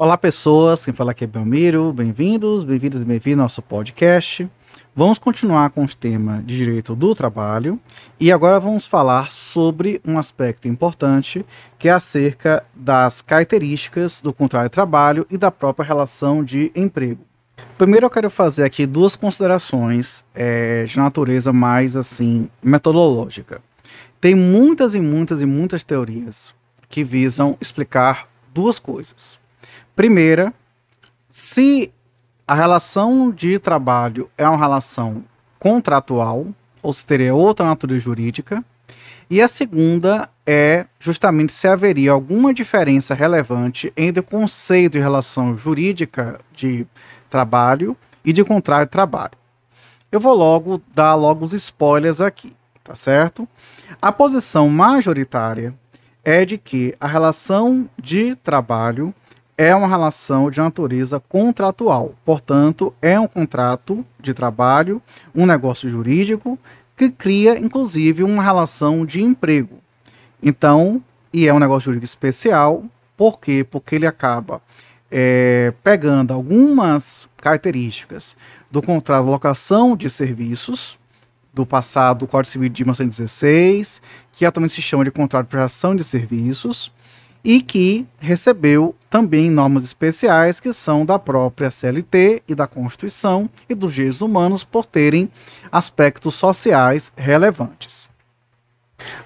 Olá, pessoas. Quem fala aqui é Belmiro. Bem-vindos, bem-vindos e bem-vindos ao nosso podcast. Vamos continuar com o tema de direito do trabalho e agora vamos falar sobre um aspecto importante que é acerca das características do contrato de trabalho e da própria relação de emprego. Primeiro eu quero fazer aqui duas considerações é, de natureza mais assim metodológica. Tem muitas e muitas e muitas teorias que visam explicar duas coisas. Primeira, se a relação de trabalho é uma relação contratual, ou se teria outra natureza jurídica. E a segunda é justamente se haveria alguma diferença relevante entre o conceito de relação jurídica de trabalho e de contrato de trabalho. Eu vou logo dar logo os spoilers aqui, tá certo? A posição majoritária é de que a relação de trabalho é uma relação de natureza contratual. Portanto, é um contrato de trabalho, um negócio jurídico que cria, inclusive, uma relação de emprego. Então, e é um negócio jurídico especial, por quê? Porque ele acaba é, pegando algumas características do contrato de locação de serviços, do passado do Código Civil de 1916, que atualmente se chama de contrato de prestação de serviços, e que recebeu também normas especiais que são da própria CLT e da Constituição e dos direitos humanos por terem aspectos sociais relevantes.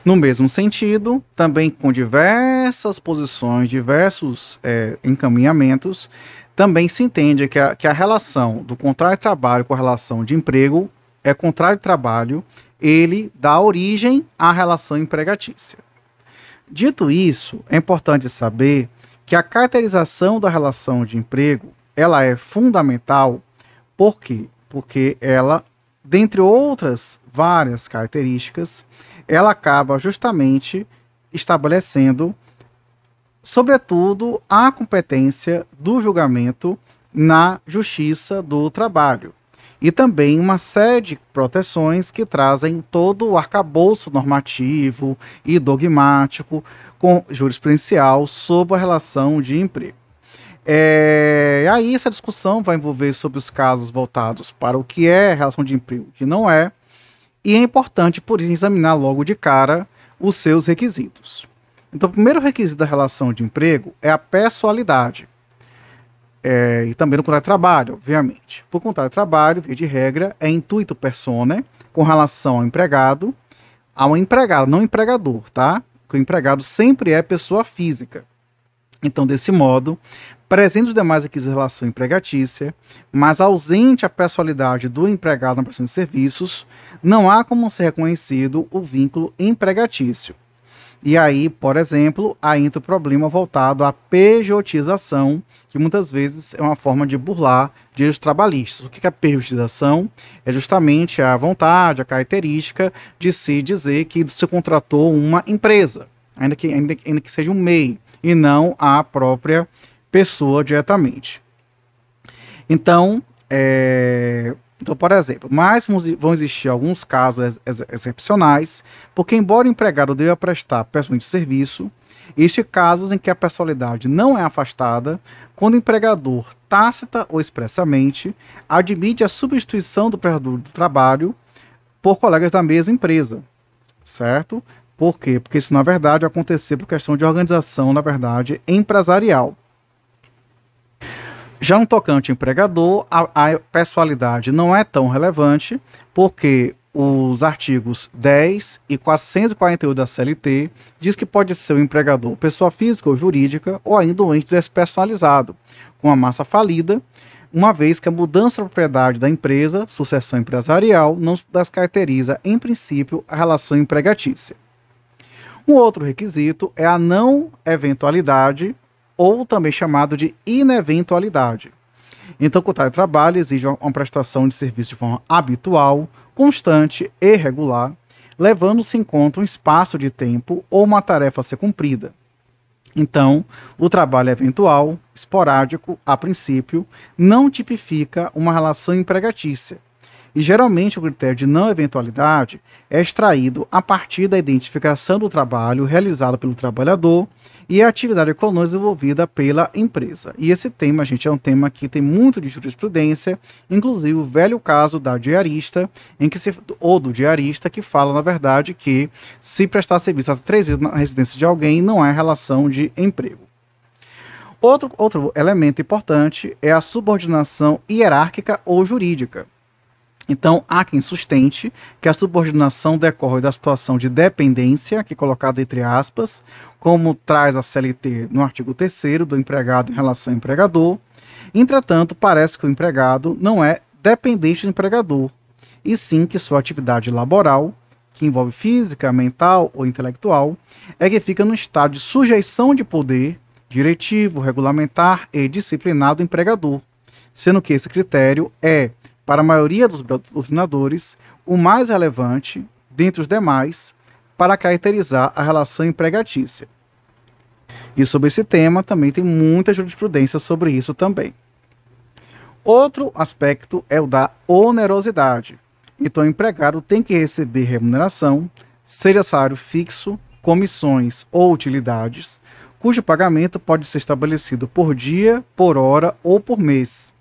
No mesmo sentido, também com diversas posições, diversos é, encaminhamentos, também se entende que a, que a relação do contrato de trabalho com a relação de emprego é contrato de trabalho, ele dá origem à relação empregatícia. Dito isso, é importante saber que a caracterização da relação de emprego ela é fundamental, por quê? Porque ela, dentre outras várias características, ela acaba justamente estabelecendo, sobretudo, a competência do julgamento na justiça do trabalho e também uma série de proteções que trazem todo o arcabouço normativo e dogmático com jurisprudencial sobre a relação de emprego. É, aí essa discussão vai envolver sobre os casos voltados para o que é relação de emprego o que não é, e é importante, por isso, examinar logo de cara os seus requisitos. Então, o primeiro requisito da relação de emprego é a pessoalidade é, e também no contrato de trabalho, obviamente. Por contrato de trabalho, via de regra, é intuito persona com relação ao empregado, ao empregado, não empregador, tá? Que o empregado sempre é pessoa física. Então, desse modo, presente os demais requisitos de relação empregatícia, mas ausente a pessoalidade do empregado na prestação de serviços, não há como ser reconhecido o vínculo empregatício. E aí, por exemplo, aí entra o problema voltado à pejotização, que muitas vezes é uma forma de burlar direitos trabalhistas. O que é a pejotização? É justamente a vontade, a característica de se dizer que se contratou uma empresa, ainda que, ainda, ainda que seja um MEI, e não a própria pessoa diretamente. Então, é, então, por exemplo, mas vão existir alguns casos ex excepcionais, porque embora o empregado deva prestar pessoalmente serviço, existem casos em que a personalidade não é afastada quando o empregador, tácita ou expressamente, admite a substituição do prestador do trabalho por colegas da mesma empresa, certo? Por quê? Porque isso, na verdade, acontecer por questão de organização, na verdade, empresarial. Já no tocante empregador, a, a pessoalidade não é tão relevante, porque os artigos 10 e 448 da CLT diz que pode ser o empregador pessoa física ou jurídica ou ainda um ente despersonalizado, com a massa falida, uma vez que a mudança de propriedade da empresa, sucessão empresarial, não descaracteriza, em princípio, a relação empregatícia. Um outro requisito é a não eventualidade ou também chamado de ineventualidade. Então, o de trabalho exige uma prestação de serviço de forma habitual, constante e regular, levando-se em conta um espaço de tempo ou uma tarefa a ser cumprida. Então, o trabalho eventual, esporádico, a princípio, não tipifica uma relação empregatícia, E geralmente o critério de não eventualidade é extraído a partir da identificação do trabalho realizado pelo trabalhador e a atividade econômica desenvolvida pela empresa. E esse tema, gente, é um tema que tem muito de jurisprudência, inclusive o velho caso da diarista, em que se, ou do diarista, que fala, na verdade, que se prestar serviço até três vezes na residência de alguém não é relação de emprego. Outro, outro elemento importante é a subordinação hierárquica ou jurídica. Então, há quem sustente que a subordinação decorre da situação de dependência, que é colocada entre aspas, como traz a CLT no artigo 3 do empregado em relação ao empregador. Entretanto, parece que o empregado não é dependente do empregador, e sim que sua atividade laboral, que envolve física, mental ou intelectual, é que fica no estado de sujeição de poder diretivo, regulamentar e disciplinar do empregador, sendo que esse critério é, para a maioria dos doutrinadores, o mais relevante, dentre os demais, para caracterizar a relação empregatícia. E sobre esse tema também tem muita jurisprudência sobre isso também. Outro aspecto é o da onerosidade. Então, o empregado tem que receber remuneração, seja salário fixo, comissões ou utilidades, cujo pagamento pode ser estabelecido por dia, por hora ou por mês.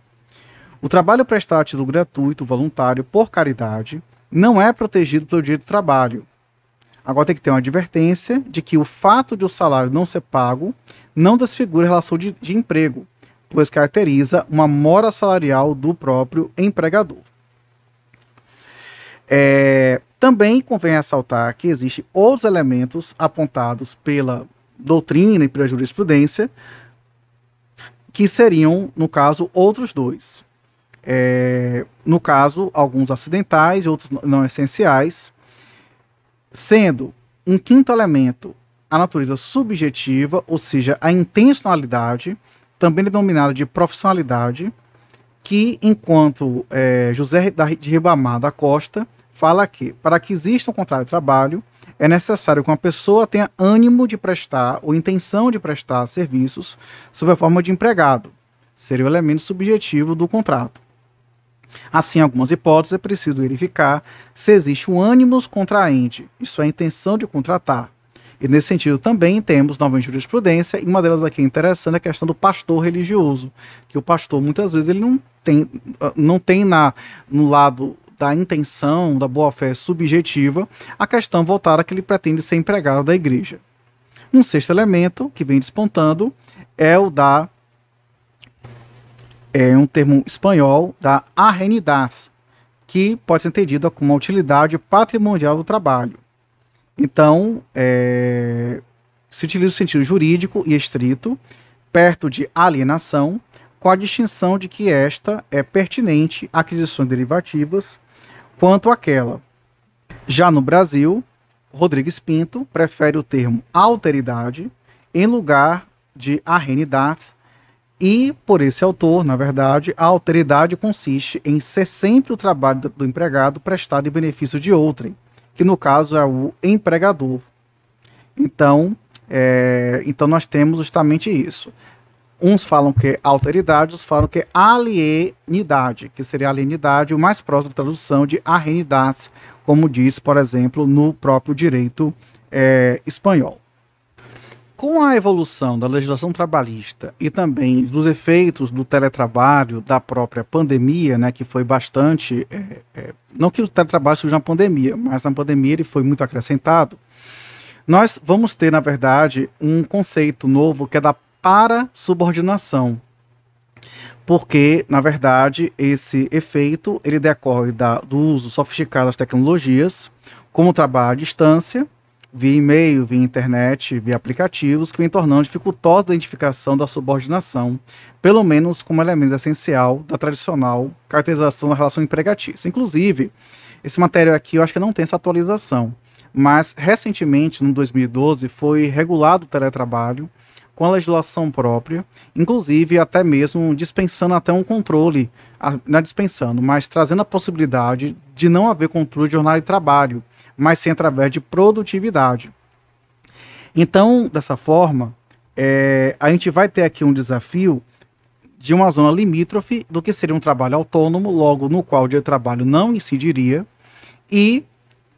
O trabalho prestado a título gratuito, voluntário, por caridade, não é protegido pelo direito do trabalho. Agora tem que ter uma advertência de que o fato de o salário não ser pago não desfigura a relação de, de emprego, pois caracteriza uma mora salarial do próprio empregador. É, também convém ressaltar que existem outros elementos apontados pela doutrina e pela jurisprudência, que seriam, no caso, outros dois. É, no caso, alguns acidentais outros não essenciais, sendo um quinto elemento a natureza subjetiva, ou seja, a intencionalidade, também denominada de profissionalidade, que, enquanto é, José de Ribamar da Costa fala que, para que exista um contrato de trabalho, é necessário que uma pessoa tenha ânimo de prestar ou intenção de prestar serviços sob a forma de empregado. Seria o elemento subjetivo do contrato. Assim, em algumas hipóteses, é preciso verificar se existe um ânimos contraente, isso é, a intenção de contratar. E nesse sentido também temos novamente jurisprudência, e uma delas aqui é interessante é a questão do pastor religioso, que o pastor muitas vezes ele não tem, não tem na, no lado da intenção, da boa-fé subjetiva, a questão voltada que ele pretende ser empregado da igreja. Um sexto elemento que vem despontando é o da é um termo espanhol da arrenidade, que pode ser entendida como a utilidade patrimonial do trabalho. Então, é, se utiliza o sentido jurídico e estrito, perto de alienação, com a distinção de que esta é pertinente a aquisições derivativas quanto àquela. Já no Brasil, Rodrigues Pinto prefere o termo alteridade em lugar de arrenidade, e por esse autor, na verdade, a alteridade consiste em ser sempre o trabalho do empregado prestado em benefício de outrem, que no caso é o empregador. Então, é, então nós temos justamente isso. Uns falam que é alteridade, outros falam que é alienidade, que seria alienidade, o mais próximo da tradução de arrenidade, como diz, por exemplo, no próprio direito é, espanhol. Com a evolução da legislação trabalhista e também dos efeitos do teletrabalho, da própria pandemia, né, que foi bastante. É, é, não que o teletrabalho seja uma pandemia, mas na pandemia ele foi muito acrescentado. Nós vamos ter, na verdade, um conceito novo que é da para subordinação. Porque, na verdade, esse efeito ele decorre da, do uso sofisticado das tecnologias, como o trabalho à distância, via e-mail, via internet, via aplicativos, que vem tornando dificultosa a identificação da subordinação, pelo menos como elemento essencial da tradicional caracterização da relação empregatícia. Inclusive, esse material aqui eu acho que não tem essa atualização, mas recentemente, no 2012, foi regulado o teletrabalho com a legislação própria, inclusive até mesmo dispensando até um controle, não é dispensando, mas trazendo a possibilidade de não haver controle de jornada de trabalho, mas sim através de produtividade. Então, dessa forma, é, a gente vai ter aqui um desafio de uma zona limítrofe do que seria um trabalho autônomo, logo no qual o dia de trabalho não incidiria, e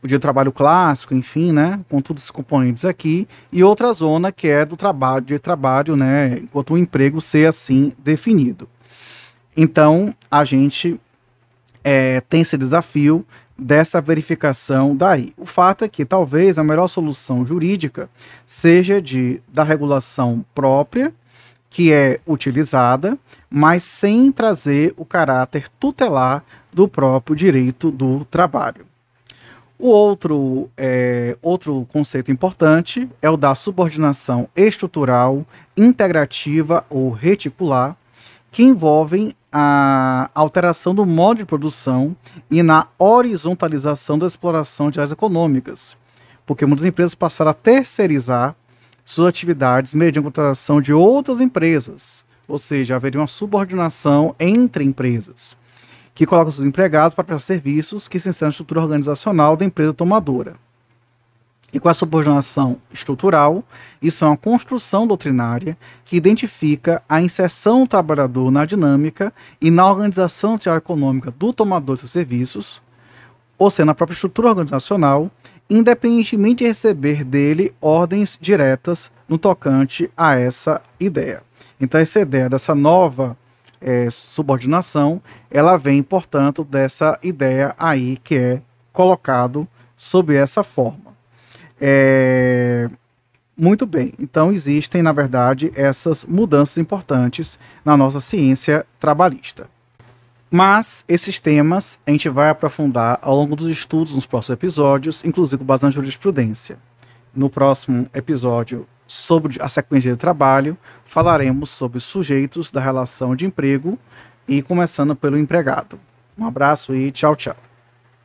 o dia de trabalho clássico, enfim, né, com todos os componentes aqui, e outra zona que é do trabalho, de trabalho, né, enquanto o emprego ser assim definido. Então, a gente é, tem esse desafio dessa verificação daí. O fato é que talvez a melhor solução jurídica seja de da regulação própria que é utilizada, mas sem trazer o caráter tutelar do próprio direito do trabalho. O outro, é, outro conceito importante é o da subordinação estrutural, integrativa ou reticular, que envolvem a alteração do modo de produção e na horizontalização da exploração de áreas econômicas, porque muitas empresas passaram a terceirizar suas atividades mediante a contratação de outras empresas, ou seja, haveria uma subordinação entre empresas, que colocam seus empregados para prestar serviços que se inserem na estrutura organizacional da empresa tomadora. E com a subordinação estrutural, isso é uma construção doutrinária que identifica a inserção do trabalhador na dinâmica e na organização econômica do tomador de seus serviços, ou seja, na própria estrutura organizacional, independentemente de receber dele ordens diretas no tocante a essa ideia. Então, essa ideia dessa nova é, subordinação, ela vem, portanto, dessa ideia aí que é colocado sob essa forma. É... Muito bem, então existem, na verdade, essas mudanças importantes na nossa ciência trabalhista. Mas esses temas a gente vai aprofundar ao longo dos estudos nos próximos episódios, inclusive com base na jurisprudência. No próximo episódio sobre a sequência de trabalho, falaremos sobre sujeitos da relação de emprego e começando pelo empregado. Um abraço e tchau, tchau.